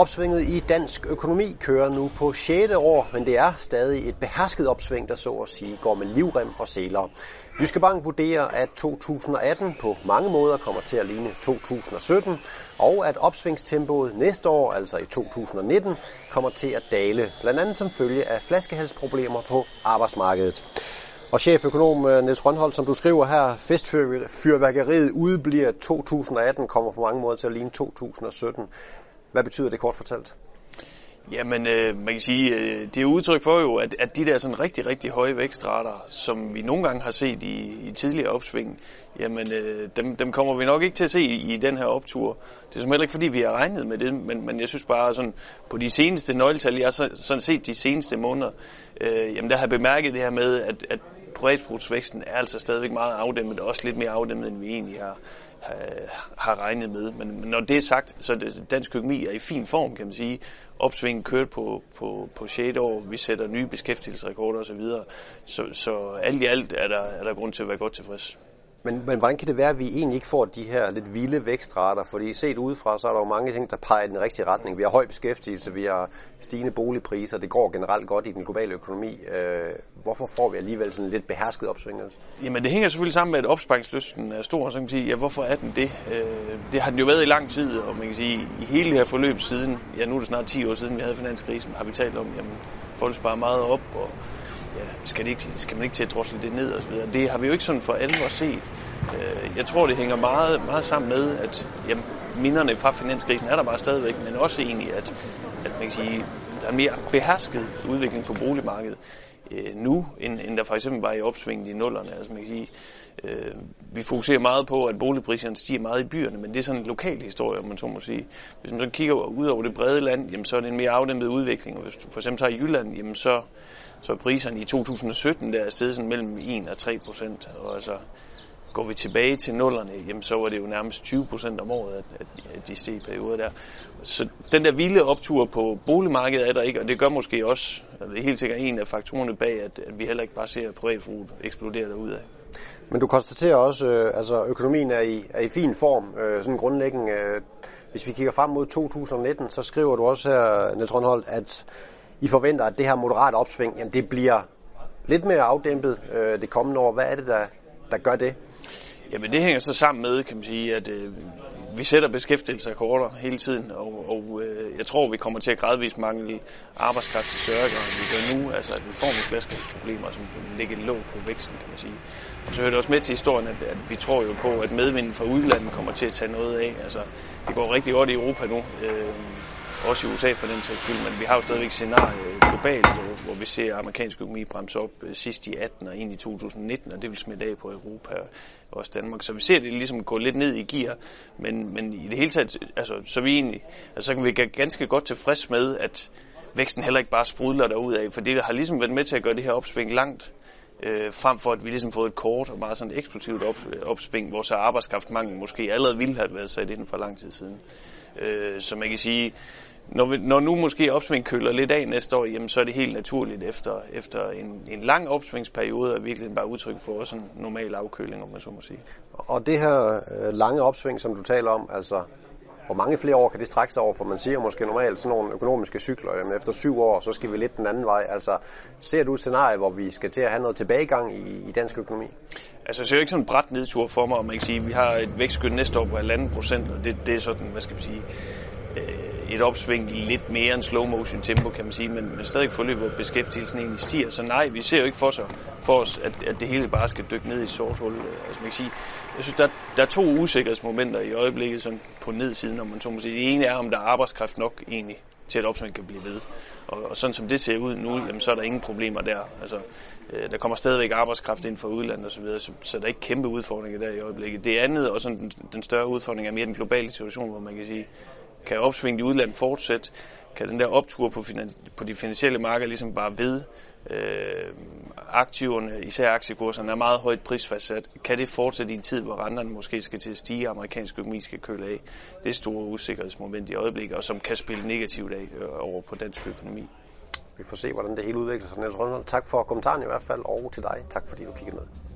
Opsvinget i dansk økonomi kører nu på 6. år, men det er stadig et behersket opsving, der så at sige går med livrem og seler. Jyske Bank vurderer, at 2018 på mange måder kommer til at ligne 2017, og at opsvingstempoet næste år, altså i 2019, kommer til at dale, blandt andet som følge af flaskehalsproblemer på arbejdsmarkedet. Og cheføkonom øh, Niels Rønholdt, som du skriver her, festfyrværkeriet udbliver 2018, kommer på mange måder til at ligne 2017. Hvad betyder det kort fortalt? Jamen, øh, man kan sige, øh, det er udtryk for jo, at, at de der sådan rigtig, rigtig høje vækstrater, som vi nogle gange har set i, i tidligere opsving, jamen, øh, dem, dem kommer vi nok ikke til at se i, i den her optur. Det er som heller ikke, fordi vi har regnet med det, men, men jeg synes bare, sådan, på de seneste nøgletal, jeg har så, sådan set de seneste måneder, øh, jamen, der har jeg bemærket det her med, at, at privatforbrugsvæksten er altså stadigvæk meget afdæmmet, også lidt mere afdæmmet, end vi egentlig har, øh, har regnet med. Men, når det er sagt, så er dansk økonomi er i fin form, kan man sige. Opsvingen kørt på, på, på 6. år, vi sætter nye beskæftigelsesrekorder osv. Så, så alt i alt er der, er der grund til at være godt tilfreds. Men, men hvordan kan det være, at vi egentlig ikke får de her lidt vilde vækstrater? Fordi set udefra, så er der jo mange ting, der peger i den rigtige retning. Vi har høj beskæftigelse, vi har stigende boligpriser, det går generelt godt i den globale økonomi. Øh, hvorfor får vi alligevel sådan lidt behersket opsving? Jamen det hænger selvfølgelig sammen med, at opsparingslysten er stor, så kan man sige, ja hvorfor er den det? Øh, det har den jo været i lang tid, og man kan sige, i hele det her forløb siden, ja nu er det snart 10 år siden, vi havde finanskrisen, har vi talt om, jamen folk sparer meget op, og ja, skal, det ikke, skal man ikke til at drosle det ned og så videre. Det har vi jo ikke sådan for alvor set. Øh, jeg tror, det hænger meget, meget sammen med, at jamen, minderne fra finanskrisen er der bare stadigvæk, men også egentlig, at, at man kan sige, der er en mere behersket udvikling på boligmarkedet øh, nu, end, end der for eksempel var i opsvinget i nullerne. Altså man kan sige, øh, vi fokuserer meget på, at boligpriserne stiger meget i byerne, men det er sådan en lokal historie, om man så må sige. Hvis man så kigger ud over det brede land, jamen, så er det en mere afdæmpet udvikling. Og hvis du for eksempel tager Jylland, jamen, så, så priserne i 2017 der er steget sådan mellem 1 og 3 procent. Og altså, går vi tilbage til nullerne, jamen så var det jo nærmest 20 procent om året, at, at de steg i perioder der. Så den der vilde optur på boligmarkedet er der ikke, og det gør måske også, det er helt sikkert en af faktorerne bag, at, at vi heller ikke bare ser privatforbruget eksplodere derudad. Men du konstaterer også, øh, altså økonomien er i, er i fin form, øh, sådan grundlæggende. Øh, hvis vi kigger frem mod 2019, så skriver du også her, Niels Rundholdt, at i forventer, at det her moderat opsving, jamen det bliver lidt mere afdæmpet øh, det kommende år. Hvad er det, der, der gør det? Jamen det hænger så sammen med, kan man sige, at øh, vi sætter beskæftigelsesrekorder hele tiden, og, og øh, jeg tror, vi kommer til at gradvist mangle arbejdskraft til større end vi gør nu. Altså at vi får nogle flaskehalsproblemer, som ligger låg på væksten, kan man sige. Og så hører det også med til historien, at, at vi tror jo på, at medvinden fra udlandet kommer til at tage noget af. Altså det går rigtig godt i Europa nu. Øh, også i USA for den sags skyld, men vi har jo stadigvæk scenarier globalt, hvor, vi ser amerikansk økonomi bremse op øh, sidst i 18 og ind i 2019, og det vil smitte af på Europa og også Danmark. Så vi ser det ligesom gå lidt ned i gear, men, men i det hele taget, altså, så, vi egentlig, altså, så kan vi ganske godt tilfreds med, at væksten heller ikke bare sprudler derud af, for det har ligesom været med til at gøre det her opsving langt øh, frem for at vi ligesom fået et kort og meget sådan et eksplosivt op, opsving, hvor så arbejdskraftmangel måske allerede ville have været sat ind for lang tid siden. Øh, så man kan sige, når, vi, når nu måske opsving køler lidt af næste år, jamen, så er det helt naturligt efter, efter en, en lang opsvingsperiode, og virkelig bare udtryk for også en normal afkøling, om man så må sige. Og det her øh, lange opsving, som du taler om, altså hvor mange flere år kan det strække sig over? For man siger måske normalt sådan nogle økonomiske cykler, jamen efter syv år, så skal vi lidt den anden vej. Altså, ser du et scenarie, hvor vi skal til at have noget tilbagegang i, i dansk økonomi? Altså, jeg ser jo ikke sådan en bræt nedtur for mig, om man kan sige, vi har et vækstskyld næste år på 1,5 procent, og det, det er sådan, hvad skal man sige, øh, et opsving i lidt mere end slow motion tempo, kan man sige, men, men stadig forløb, hvor beskæftigelsen egentlig stiger. Så nej, vi ser jo ikke for, sig, for os, at, at det hele bare skal dykke ned i et sort hul. Øh, altså, man kan sige, jeg synes, der, der er to usikkerhedsmomenter i øjeblikket sådan på nedsiden, om man så må sige. Det ene er, om der er arbejdskraft nok egentlig til at opsving kan blive ved. Og, og sådan som det ser ud nu, jamen, så er der ingen problemer der. Altså, øh, der kommer stadigvæk arbejdskraft ind fra udlandet osv., så, videre, så, så der er ikke kæmpe udfordringer der i øjeblikket. Det andet, og sådan den, den større udfordring, er mere den globale situation, hvor man kan sige, kan opsvinget i udlandet fortsætte? Kan den der optur på, finan- på de finansielle markeder ligesom bare ved? Øh, aktiverne, især aktiekurserne, er meget højt prisfastsat. Kan det fortsætte i en tid, hvor renterne måske skal til at stige, og amerikansk økonomi skal køle af? Det er store usikkerhedsmoment i øjeblikket, og som kan spille negativt af øh, over på dansk økonomi. Vi får se, hvordan det hele udvikler sig. Niels Rønholdt, tak for kommentaren i hvert fald, og til dig, tak fordi du kiggede med.